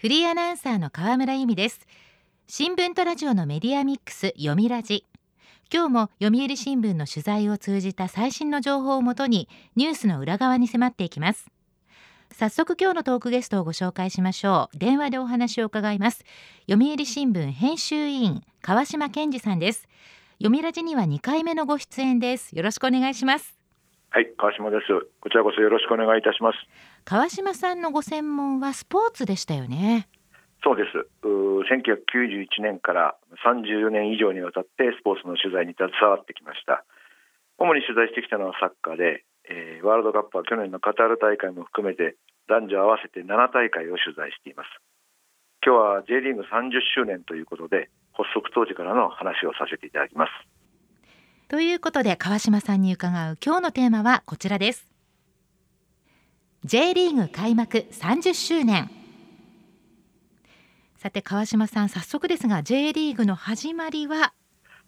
フリーアナウンサーの河村由美です。新聞とラジオのメディアミックス読みラジ。今日も読売新聞の取材を通じた最新の情報をもとにニュースの裏側に迫っていきます。早速今日のトークゲストをご紹介しましょう。電話でお話を伺います。読売新聞編集委員川島健二さんです。読みラジには2回目のご出演です。よろしくお願いします。はい川島です。こちらこそよろしくお願いいたします。川島さんのご専門はスポーツでしたよね。そうです。1991年から34年以上にわたってスポーツの取材に携わってきました。主に取材してきたのはサッカーで、えー、ワールドカップは去年のカタール大会も含めて男女合わせて7大会を取材しています。今日は J リーグ30周年ということで発足当時からの話をさせていただきます。ということで川島さんに伺う今日のテーマはこちらです J リーグ開幕30周年さて川島さん早速ですが J リーグの始まりは？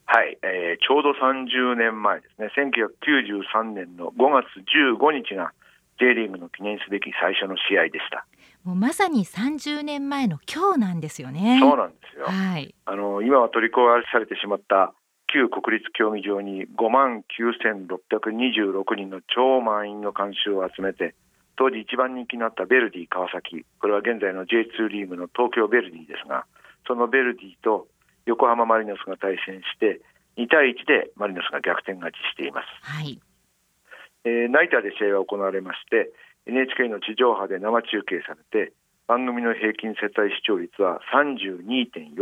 はい、えー、ちょうど30年前ですね。1993年の5月15日が J リーグの記念すべき最初の試合でした。もうまさに30年前の今日なんですよね。そうなんですよ、はい、あの今は取り壊されてしまった旧国立競技場に5万9626人の超満員の観衆を集めて当時一番人気になったベルディ川崎。これは現在の J2 リーグの東京ベルディですがそのベルディと横浜マリノスが対戦して2対1でマリノスが逆転勝ちしています、はい。えー、ナイターで試合が行われまして NHK の地上波で生中継されて番組の平均世帯視聴率は32.4%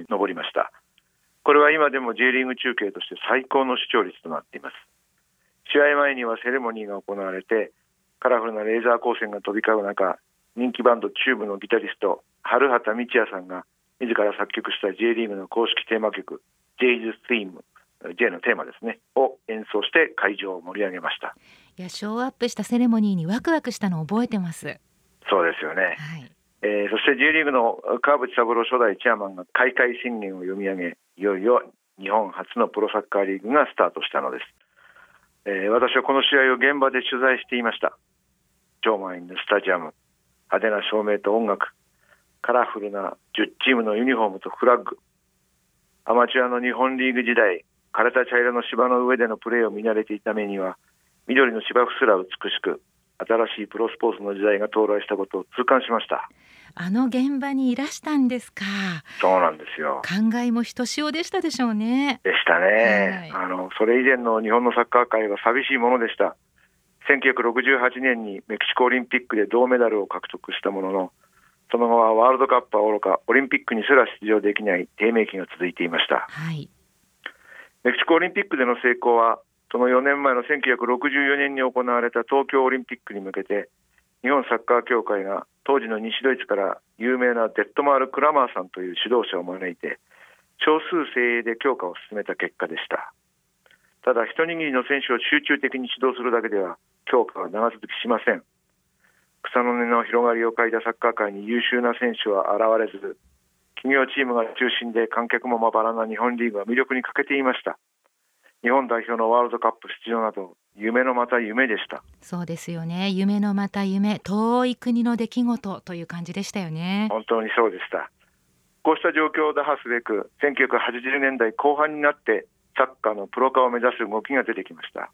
に上りました。これは今でも J リーグ中継として最高の視聴率となっています。試合前にはセレモニーが行われてカラフルなレーザー光線が飛び交う中人気バンドチューブのギタリスト春畑道也さんが自ら作曲した J リーグの公式テーマ曲 J's Theme J のテーマですねを演奏して会場を盛り上げました。いやショーアップしたセレモニーにワクワクしたのを覚えてます。そうですよね、はい。えー、そして J リーグの川淵三郎初代チェアマンが開会宣言を読み上げいよいよ日本初のプロサッカーリーグがスタートしたのです、えー、私はこの試合を現場で取材していました超満員のスタジアム。派手な照明と音楽。カラフルな10チームのユニフォームとフラッグ。アマチュアの日本リーグ時代。枯れた茶色の芝の上でのプレーを見慣れていた目には緑の芝生すら美しく新しいプロスポーツの時代が到来したことを痛感しました。あの現場にいらしたんですか。そうなんですよ。感慨もひとしおでしたでしょうね。でしたね、はい、あのそれ以前の日本のサッカー界は寂しいものでした1968年にメキシコオリンピックで銅メダルを獲得したもののその後はワールドカップはおろかオリンピックにすら出場できない低迷期が続いていました、はい、メキシコオリンピックでの成功はその4年前の1964年に行われた東京オリンピックに向けて日本サッカー協会が当時の西ドイツから有名なデッドマール・クラマーさんという指導者を招いて少数精鋭で強化を進めた結果でしたただ一握りの選手を集中的に指導するだけでは強化は長続きしません。草の根の広がりを欠いたサッカー界に優秀な選手は現れず企業チームが中心で観客もまばらな日本リーグは魅力に欠けていました。日本代表のワールドカップ出場など夢のまた夢でした。そうですよね。夢のまた夢。遠い国の出来事という感じでしたよね。本当にそうでした。こうした状況を打破すべく1980年代後半になってサッカーのプロ化を目指す動きが出てきました。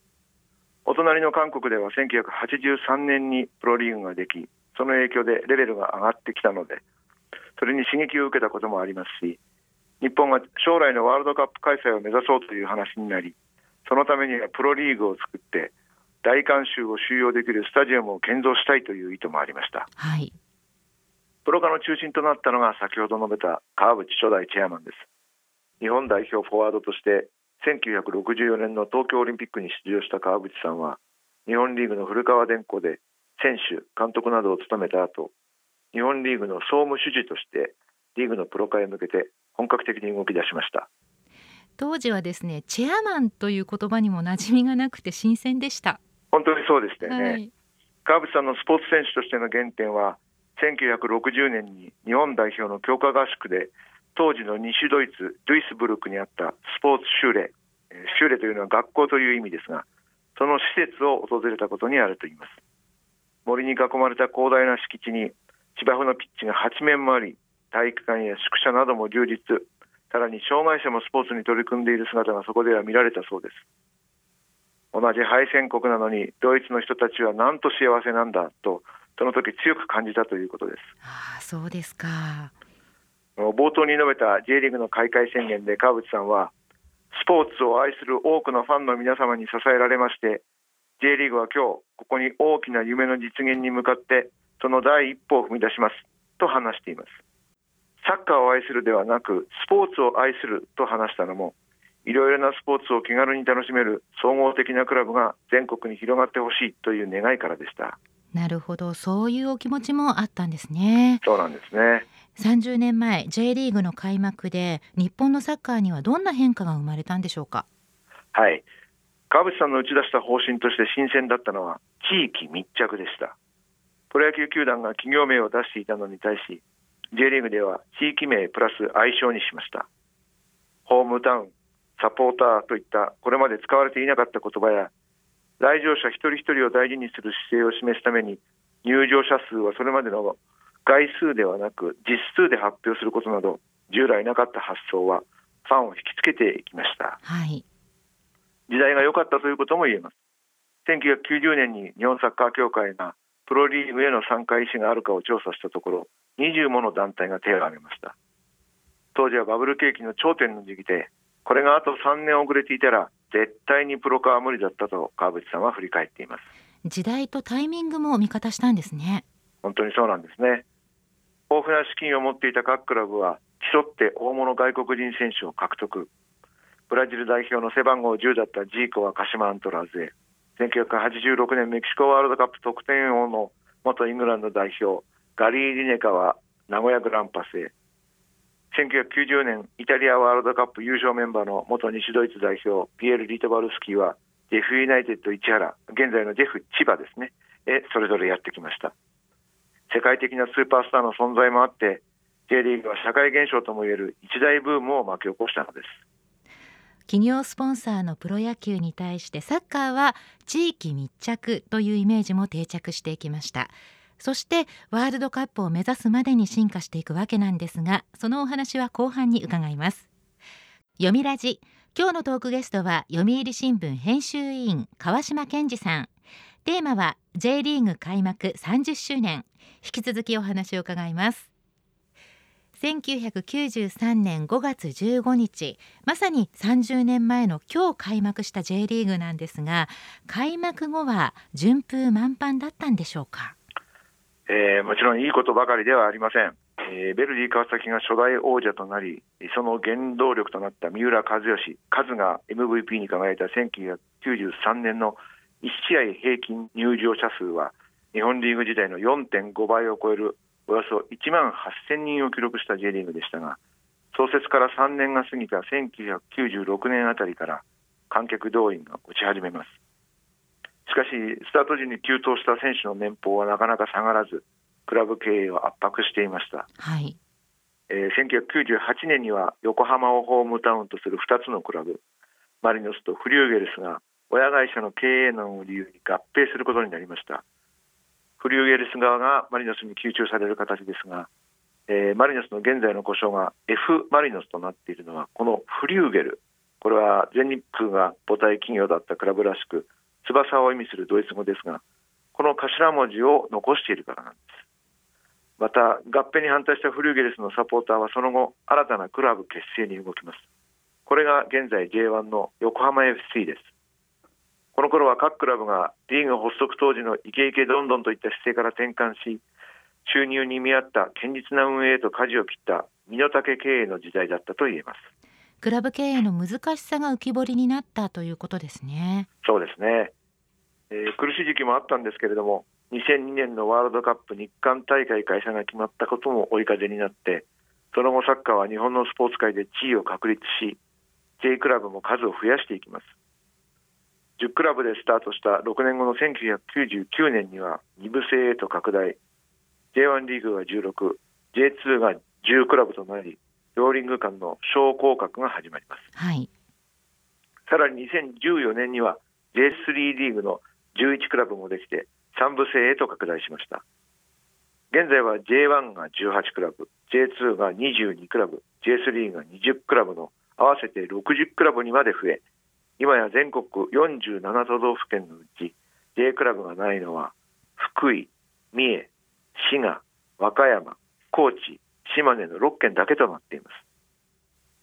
お隣の韓国では1983年にプロリーグができその影響でレベルが上がってきたのでそれに刺激を受けたこともありますし日本が将来のワールドカップ開催を目指そうという話になりそのためにはプロリーグを作って大観衆を収容できるスタジアムを建造したいという意図もありました、はい、プロ化の中心となったのが先ほど述べた川淵初代チェアマンです。日本代表フォワードとして1964年の東京オリンピックに出場した川淵さんは日本リーグの古川電工で選手監督などを務めた後日本リーグの総務主事としてリーグのプロ化へ向けて本格的に動き出しました。当時はですねチェアマンという言葉にも馴染みがなくて新鮮でした。本当にそうでしたよね、はい、川淵さんのスポーツ選手としての原点は1960年に日本代表の強化合宿で当時の西ドイツドゥイスブルクにあったスポーツ修練修練というのは学校という意味ですがその施設を訪れたことにあると言います。森に囲まれた広大な敷地に芝生のピッチが8面もあり体育館や宿舎なども充実。さらに障害者もスポーツに取り組んでいる姿がそこでは見られたそうです。同じ敗戦国なのにドイツの人たちはなんと幸せなんだとその時強く感じたということです。ああそうですか。冒頭に述べた J リーグの開会宣言で川淵さんはスポーツを愛する多くのファンの皆様に支えられまして J リーグは今日ここに大きな夢の実現に向かってその第一歩を踏み出しますと話しています。サッカーを愛するではなくスポーツを愛すると話したのもいろいろなスポーツを気軽に楽しめる総合的なクラブが全国に広がってほしいという願いからでした。なるほど。そういうお気持ちもあったんですね。そうなんですね30年前 J リーグの開幕で日本のサッカーにはどんな変化が生まれたんでしょうか？はい。川淵さんの打ち出した方針として新鮮だったのは地域密着でした。プロ野球球団が企業名を出していたのに対し J リーグでは地域名プラス愛称にしました。ホームタウンサポーターといったこれまで使われていなかった言葉や来場者一人一人を大事にする姿勢を示すために入場者数はそれまでの概数ではなく実数で発表することなど従来なかった発想はファンを引きつけていきました、はい、時代が良かったということも言えます。1990年に日本サッカー協会がプロリーグへの参加意思があるかを調査したところ20もの団体が手を挙げました。当時はバブル景気の頂点の時期でこれがあと3年遅れていたら絶対にプロ化は無理だったと川淵さんは振り返っています。時代とタイミングも味方したんですね。本当にそうなんですね豊富な資金を持っていた各クラブは競って大物外国人選手を獲得。ブラジル代表の背番号10だったジーコは鹿島アントラーズへ。1986年メキシコワールドカップ得点王の元イングランド代表ガリー・リネカは名古屋グランパスへ。1990年イタリアワールドカップ優勝メンバーの元西ドイツ代表ピエール・リトバルスキーはジェフユナイテッド市原現在のジェフ千葉ですね。へそれぞれやってきました。世界的なスーパースターの存在もあって J リーグは社会現象ともいえる一大ブームを巻き起こしたのです。企業スポンサーのプロ野球に対してサッカーは地域密着というイメージも定着していきました。そしてワールドカップを目指すまでに進化していくわけなんですがそのお話は後半に伺います。読みラジ。今日のトークゲストは読売新聞編集委員川島健二さん。テーマは J リーグ開幕30周年引き続きお話を伺います。1993年5月15日まさに30年前の今日開幕した J リーグなんですが開幕後は順風満帆だったんでしょうか、えー、もちろんいいことばかりではありません、えー、ベルディ川崎が初代王者となりその原動力となった三浦知良カズが MVP に輝いた1993年の1試合平均入場者数は日本リーグ時代の4.5倍を超えるおよそ1万8000人を記録した J リーグでしたが創設から3年が過ぎた1996年あたりから観客動員が落ち始めます。しかしスタート時に急騰した選手の年俸はなかなか下がらずクラブ経営を圧迫していました、はい。えー、1998年には横浜をホームタウンとする2つのクラブマリノスとフリューゲルスが親会社の経営難を理由に合併することになりました。フリューゲルス側がマリノスに吸収される形ですが、えー、マリノスの現在の故障が F マリノスとなっているのはこのフリューゲルこれは全日空が母体企業だったクラブらしく翼を意味するドイツ語ですがこの頭文字を残しているからなんです。また合併に反対したフリューゲルスのサポーターはその後新たなクラブ結成に動きます。これが現在 J1 の横浜 FC です。この頃は各クラブがリーグ発足当時のイケイケどんどんといった姿勢から転換し収入に見合った堅実な運営へと舵を切った身の丈経営の時代だったと言えます。クラブ経営の難しさが浮き彫りになったということですね。そうですね、えー、苦しい時期もあったんですけれども2002年のワールドカップ日韓大会開催が決まったことも追い風になってその後サッカーは日本のスポーツ界で地位を確立し J クラブも数を増やしていきます10クラブでスタートした6年後の1999年には2部制へと拡大。J1 リーグが 16J2 が10クラブとなり両リング間の昇降格が始まります、はい、さらに2014年には J3 リーグの11クラブもできて3部制へと拡大しました。現在は J1 が18クラブ J2 が22クラブ J3 が20クラブの合わせて60クラブにまで増え今や全国47都道府県のうち J クラブがないのは福井、三重、滋賀、和歌山、高知、島根の6県だけとなっています。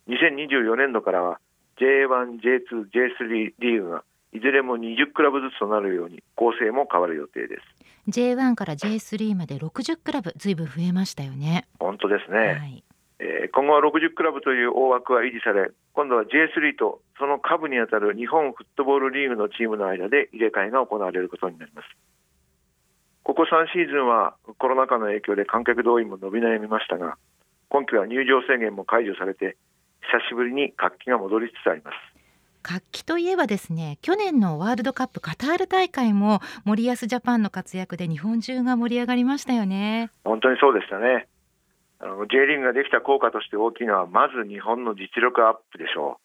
2024年度からは J1、J2、J3 リーグがいずれも20クラブずつとなるように構成も変わる予定です。J1 から J3 まで60クラブずいぶん増えましたよね。本当ですね、はいえー、今後は60クラブという大枠は維持され今度は J3 とその下部にあたる日本フットボールリーグのチームの間で入れ替えが行われることになります。ここ3シーズンはコロナ禍の影響で観客動員も伸び悩みましたが今季は入場制限も解除されて久しぶりに活気が戻りつつあります。活気といえばですね去年のワールドカップカタール大会も森保ジャパンの活躍で日本中が盛り上がりましたよね。本当にそうでしたねあの J リーグができた効果として大きいのはまず日本の実力アップでしょ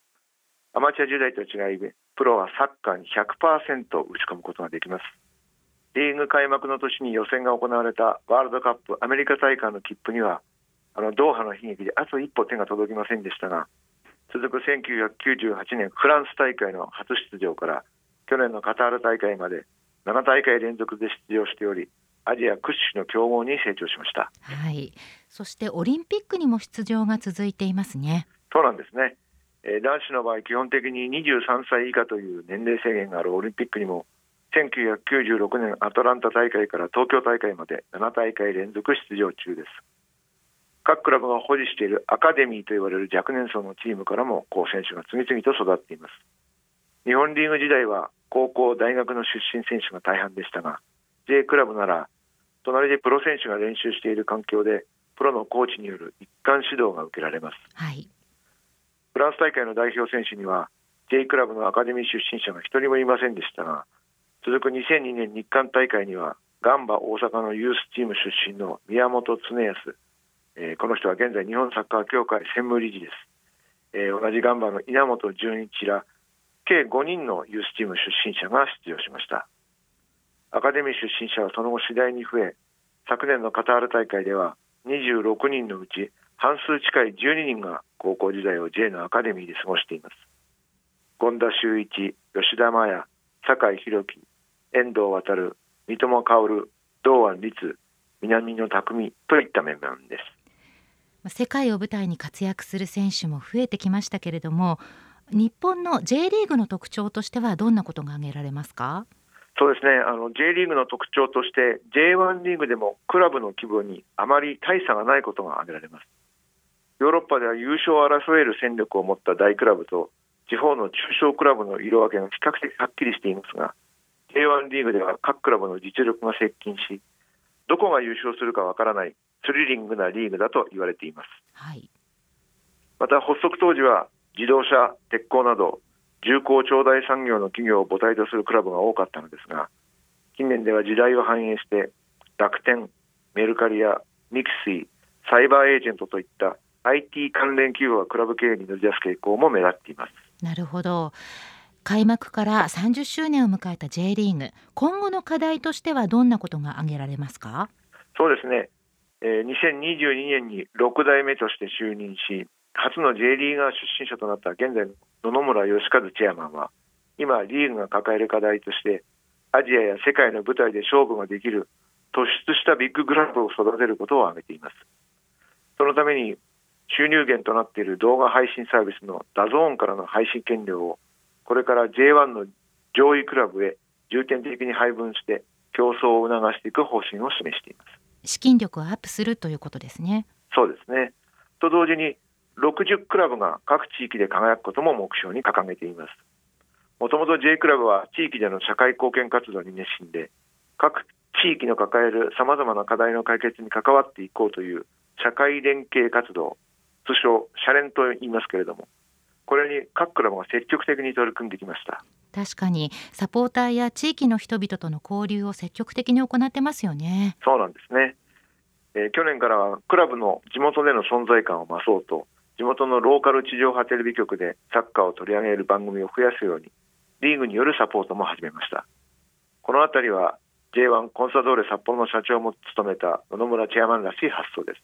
う。アマチュア時代と違いプロはサッカーに100%打ち込むことができます。リーグ開幕の年に予選が行われたワールドカップアメリカ大会の切符にはあのドーハの悲劇であと一歩手が届きませんでしたが続く1998年フランス大会の初出場から去年のカタール大会まで7大会連続で出場しておりアジア屈指の強豪に成長しました。はい。そしてオリンピックにも出場が続いていますね。そうなんですね。えー、男子の場合基本的に23歳以下という年齢制限があるオリンピックにも1996年アトランタ大会から東京大会まで7大会連続出場中です。各クラブが保持しているアカデミーと言われる若年層のチームからも好選手が次々と育っています日本リーグ時代は高校大学の出身選手が大半でしたが J クラブなら隣でプロ選手が練習している環境でプロのコーチによる一貫指導が受けられます、はい、フランス大会の代表選手には J クラブのアカデミー出身者が一人もいませんでしたが続く2002年日韓大会にはガンバ大阪のユースチーム出身の宮本恒康。えー、この人は現在日本サッカー協会専務理事です、えー、同じガンバの稲本純一ら計5人のユースチーム出身者が出場しましたアカデミー出身者はその後次第に増え昨年のカタール大会では26人のうち半数近い12人が高校時代を J のアカデミーで過ごしています。権田修一吉田麻也酒井宏樹遠藤航三笘薫堂安律南野拓実といった面々です。世界を舞台に活躍する選手も増えてきましたけれども日本の J リーグの特徴としてはどんなことが挙げられますか？そうですね。あの J リーグの特徴として J1 リーグでもクラブの規模にあまり大差がないことが挙げられます。ヨーロッパでは優勝を争える戦力を持った大クラブと地方の中小クラブの色分けが比較的はっきりしていますが J1 リーグでは各クラブの実力が接近しどこが優勝するかわからないスリリングなリーグだと言われています、はい、また発足当時は自動車鉄鋼など重厚長大産業の企業を母体とするクラブが多かったのですが近年では時代を反映して楽天メルカリや mixi サイバーエージェントといった IT 関連企業がクラブ経営に乗り出す傾向も目立っています。なるほど。開幕から30周年を迎えた J リーグ今後の課題としてはどんなことが挙げられますか？そうですね。えー、2022年に6代目として就任し初の J リーガー出身者となった現在の野々村芳和チェアマンは今リーグが抱える課題としてアジアや世界の舞台で勝負ができる突出したビッグクラブを育てることを挙げています。そのために収入源となっている動画配信サービスの DAZN からの配信権料をこれから J1 の上位クラブへ重点的に配分して競争を促していく方針を示しています。資金力をアップするということですね。そうですね。と同時に60クラブが各地域で輝くことも目標に掲げています。もともと J クラブは地域での社会貢献活動に熱心で各地域の抱えるさまざまな課題の解決に関わっていこうという社会連携活動通称シャレンと言いますけれどもこれに各クラブが積極的に取り組んできました。確かにサポーターや地域の人々との交流を積極的に行ってますよね。そうなんですね、えー、去年からはクラブの地元での存在感を増そうと地元のローカル地上波テレビ局でサッカーを取り上げる番組を増やすようにリーグによるサポートも始めました。このあたりは J1 コンサドーレ札幌の社長も務めた野々村チェアマンらしい発想です。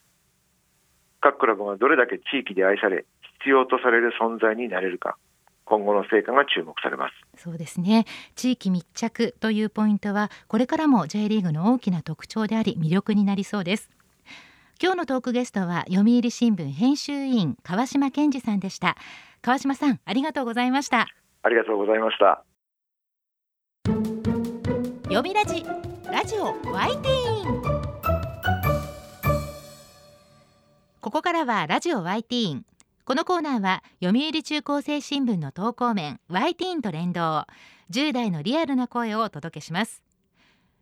各クラブがどれだけ地域で愛され必要とされる存在になれるか今後の成果が注目されます。そうですね。地域密着というポイントはこれからも J リーグの大きな特徴であり魅力になりそうです。今日のトークゲストは読売新聞編集委員川島健二さんでした。川島さんありがとうございました。ありがとうございました。読みラジラジオワイティーン。ここからはラジオワイティーン。このコーナーは読売中高生新聞の投稿面ワイティーンと連動。10代のリアルな声をお届けします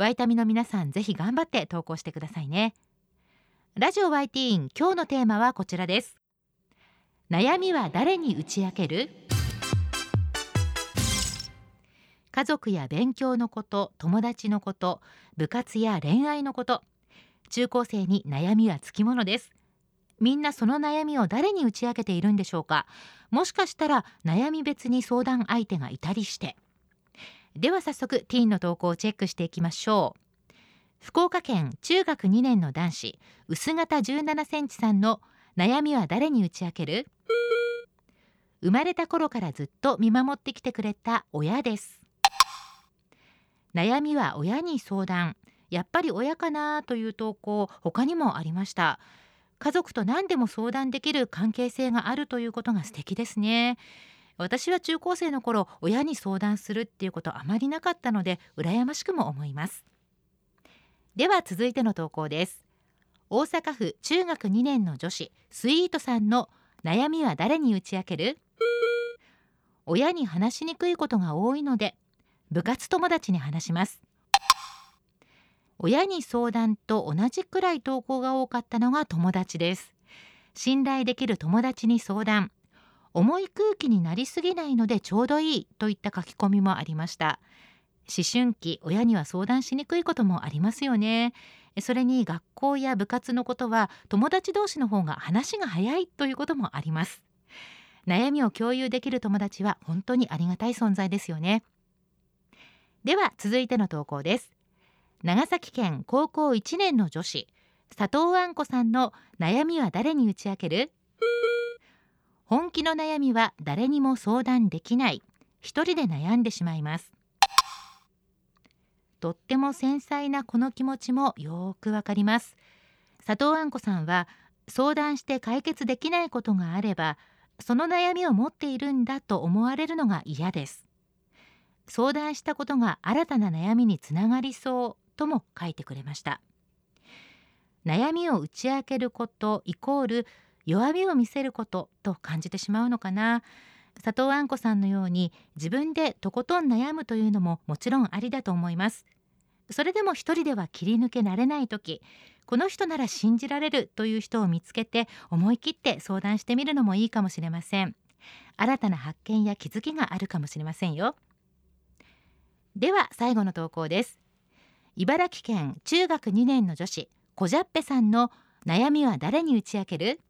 ワイタミの皆さんぜひ頑張って投稿してくださいね。ラジオ YT イン今日のテーマはこちらです。悩みは誰に打ち明ける？家族や勉強のこと友達のこと部活や恋愛のこと中高生に悩みはつきものです。みんなその悩みを誰に打ち明けているんでしょうか？もしかしたら悩み別に相談相手がいたりしてでは早速ティーンの投稿をチェックしていきましょう。福岡県中学2年の男子薄型17センチさんの悩みは誰に打ち明ける？生まれた頃からずっと見守ってきてくれた親です。悩みは親に相談。やっぱり親かなという投稿他にもありました。家族と何でも相談できる関係性があるということが素敵ですね。私は中高生の頃親に相談するっていうことあまりなかったので羨ましくも思います。では続いての投稿です。大阪府中学2年の女子スイートさんの悩みは誰に打ち明ける？親に話しにくいことが多いので部活友達に話します。親に相談と同じくらい投稿が多かったのが友達です。信頼できる友達に相談。重い空気になりすぎないのでちょうどいいといった書き込みもありました。思春期親には相談しにくいこともありますよね。それに学校や部活のことは友達同士の方が話が早いということもあります。悩みを共有できる友達は本当にありがたい存在ですよね。では続いての投稿です。長崎県高校1年の女子佐藤あんこさんの悩みは誰に打ち明ける？本気の悩みは誰にも相談できない。一人で悩んでしまいます。とっても繊細なこの気持ちもよくわかります。佐藤あんこさんは相談して解決できないことがあればその悩みを持っているんだと思われるのが嫌です。相談したことが新たな悩みにつながりそうとも書いてくれました。悩みを打ち明けることイコール弱みを見せることと感じてしまうのかな。佐藤あんこさんのように自分でとことん悩むというのももちろんありだと思います。それでも一人では切り抜けられない時この人なら信じられるという人を見つけて思い切って相談してみるのもいいかもしれません。新たな発見や気づきがあるかもしれませんよ。では最後の投稿です。茨城県中学2年の女子こじゃっぺさんの悩みは誰に打ち明ける？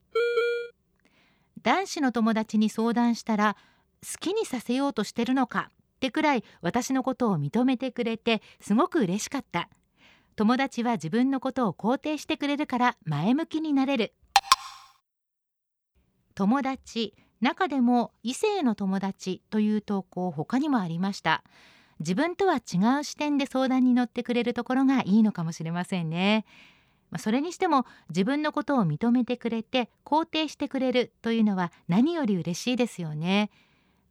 男子の友達に相談したら好きにさせようとしてるのかってくらい私のことを認めてくれてすごく嬉しかった。友達は自分のことを肯定してくれるから前向きになれる。友達中でも異性の友達という投稿他にもありました。自分とは違う視点で相談に乗ってくれるところがいいのかもしれませんね。まあ、それにしても自分のことを認めてくれて肯定してくれるというのは何より嬉しいですよね。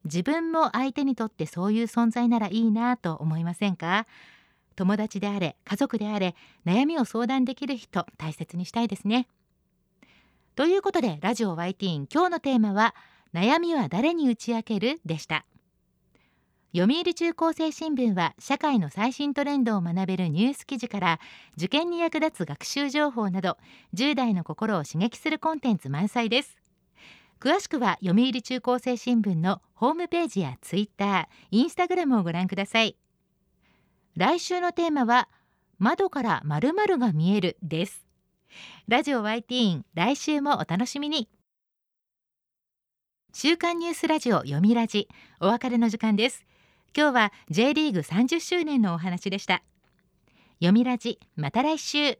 自分も相手にとってそういう存在ならいいなと思いませんか？友達であれ家族であれ悩みを相談できる人大切にしたいですね。ということでラジオ YT 今日のテーマは悩みは誰に打ち明ける？でした。読売中高生新聞は社会の最新トレンドを学べるニュース記事から受験に役立つ学習情報など10代の心を刺激するコンテンツ満載です。詳しくは読売中高生新聞のホームページやツイッター、インスタグラムをご覧ください。来週のテーマは窓から〇〇が見えるです。ラジオ YT 来週もお楽しみに。週刊ニュースラジオ読みラジお別れの時間です。今日は J リーグ30周年のお話でした。読みラジまた来週。